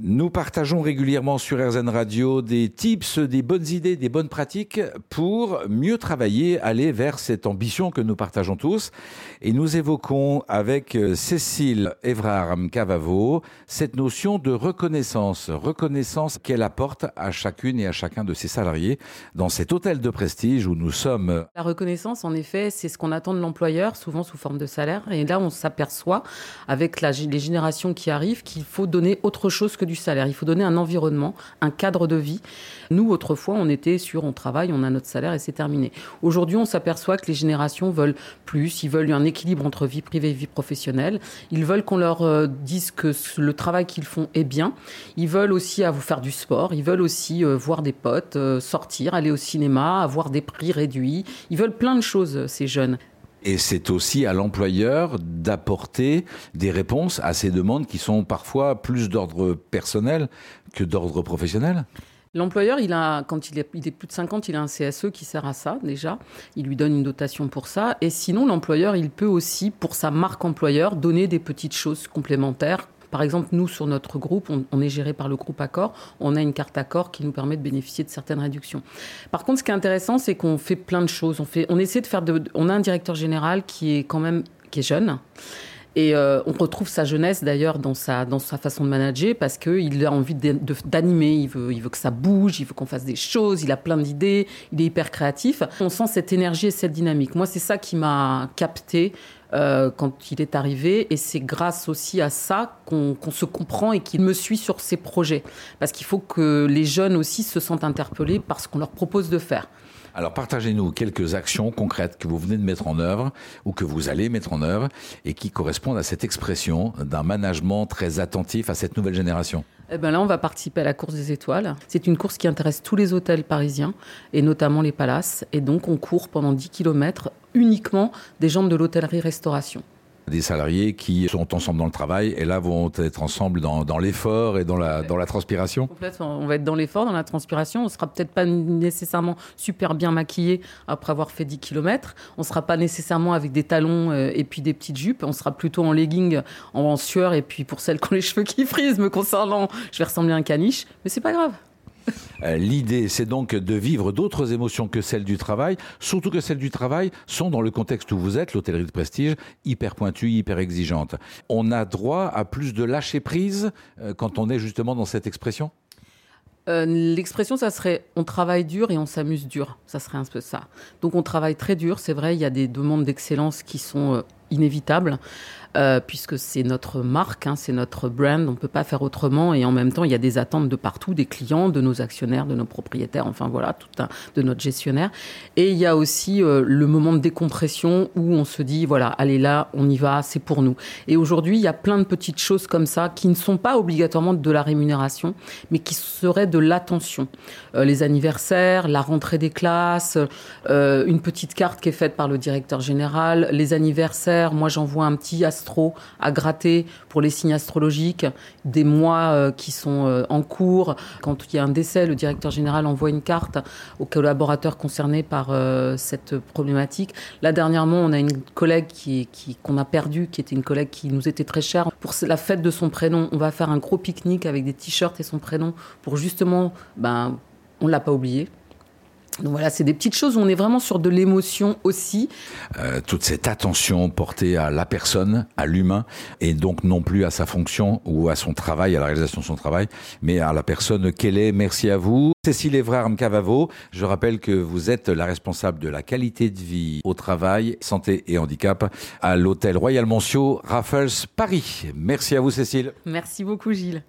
Nous partageons régulièrement sur RZN Radio des tips, des bonnes idées, des bonnes pratiques pour mieux travailler, aller vers cette ambition que nous partageons tous. Et nous évoquons avec Cécile Evrard Cavavo cette notion de reconnaissance, reconnaissance qu'elle apporte à chacune et à chacun de ses salariés dans cet hôtel de prestige où nous sommes. La reconnaissance, en effet, c'est ce qu'on attend de l'employeur, souvent sous forme de salaire. Et là, on s'aperçoit avec les générations qui arrivent qu'il faut donner autre chose que du salaire. Il faut donner un environnement, un cadre de vie. Nous, autrefois, on était sur on travaille, on a notre salaire et c'est terminé. Aujourd'hui, on s'aperçoit que les générations veulent plus. Ils veulent un équilibre entre vie privée et vie professionnelle. Ils veulent qu'on leur euh, dise que le travail qu'ils font est bien. Ils veulent aussi à vous faire du sport. Ils veulent aussi euh, voir des potes, euh, sortir, aller au cinéma, avoir des prix réduits. Ils veulent plein de choses, ces jeunes. Et c'est aussi à l'employeur d'apporter des réponses à ces demandes qui sont parfois plus d'ordre personnel que d'ordre professionnel. L'employeur, il a, quand il est, il est, plus de 50, il a un CSE qui sert à ça déjà. Il lui donne une dotation pour ça. Et sinon, l'employeur, il peut aussi, pour sa marque employeur, donner des petites choses complémentaires par exemple, nous, sur notre groupe, on, est géré par le groupe Accor. On a une carte Accor qui nous permet de bénéficier de certaines réductions. Par contre, ce qui est intéressant, c'est qu'on fait plein de choses. On, fait, on essaie de faire de, On a un directeur général qui est quand même qui est jeune. Et euh, on retrouve sa jeunesse d'ailleurs dans sa, dans sa façon de manager parce qu'il a envie d'animer, il veut, il veut que ça bouge, il veut qu'on fasse des choses, il a plein d'idées, il est hyper créatif. On sent cette énergie et cette dynamique. Moi, c'est ça qui m'a capté euh, quand il est arrivé. Et c'est grâce aussi à ça qu'on se comprend et qu'il me suit sur ses projets. Parce qu'il faut que les jeunes aussi se sentent interpellés par ce qu'on leur propose de faire. Alors partagez-nous quelques actions concrètes que vous venez de mettre en œuvre ou que vous allez mettre en œuvre et qui correspondent à cette expression d'un management très attentif à cette nouvelle génération. Eh ben là, on va participer à la course des étoiles. C'est une course qui intéresse tous les hôtels parisiens et notamment les palaces. Et donc, on court pendant 10 km uniquement des gens de l'hôtellerie-restauration des salariés qui sont ensemble dans le travail et là vont être ensemble dans, l'effort et dans la, dans la transpiration. On va être dans l'effort, dans la transpiration. On sera peut-être pas nécessairement super bien maquillé après avoir fait 10 km. On sera pas nécessairement avec des talons euh, et puis des petites jupes. On sera plutôt en legging, en sueur et puis pour celles qui ont les cheveux qui frisent, me concernant, je vais ressembler à un caniche. Mais c'est pas grave. Euh, l'idée, c'est donc de vivre d'autres émotions que celles du travail, surtout que celles du travail sont dans le contexte où vous êtes, l'hôtellerie de prestige, hyper pointue, hyper exigeante. On a droit à plus de lâcher prise euh, quand on est justement dans cette expression? Euh, L'expression, ça serait on travaille dur et on s'amuse dur. Ça serait un peu ça. Donc on travaille très dur, c'est vrai, il y a des demandes d'excellence qui sont inévitables. Euh, puisque c'est notre marque, hein, c'est notre brand, on ne peut pas faire autrement. Et en même temps, il y a des attentes de partout, des clients, de nos actionnaires, de nos propriétaires, enfin voilà, de notre gestionnaire. Et il y a aussi euh, le moment de décompression où on se dit, voilà, allez là, on y va, c'est pour nous. Et aujourd'hui, il y a plein de petites choses comme ça qui ne sont pas obligatoirement de la rémunération, mais qui seraient de l'attention. Euh, les anniversaires, la rentrée des classes, une petite carte qui est faite par le directeur général, les anniversaires, moi j'envoie un petit à gratter pour les signes astrologiques, des mois euh, qui sont euh, en cours. Quand il y a un décès, le directeur général envoie une carte aux collaborateurs concernés par euh, cette problématique. Là, dernièrement, on a une collègue qui, qu'on a perdue, qui était une collègue qui nous était très chère. Pour la fête de son prénom, on va faire un gros pique-nique avec des t-shirts et son prénom pour justement, ben, on l'a pas oublié. Donc voilà, c'est des petites choses où on est vraiment sur de l'émotion aussi. Euh, toute cette attention portée à la personne, à l'humain, et donc non plus à sa fonction ou à son travail, à la réalisation de son travail, mais à la personne qu'elle est. Merci à vous. Cécile Evrard Mcavavo, je rappelle que vous êtes la responsable de la qualité de vie au travail, santé et handicap à l'hôtel Royal Monceau, Raffles, Paris. Merci à vous Cécile. Merci beaucoup Gilles.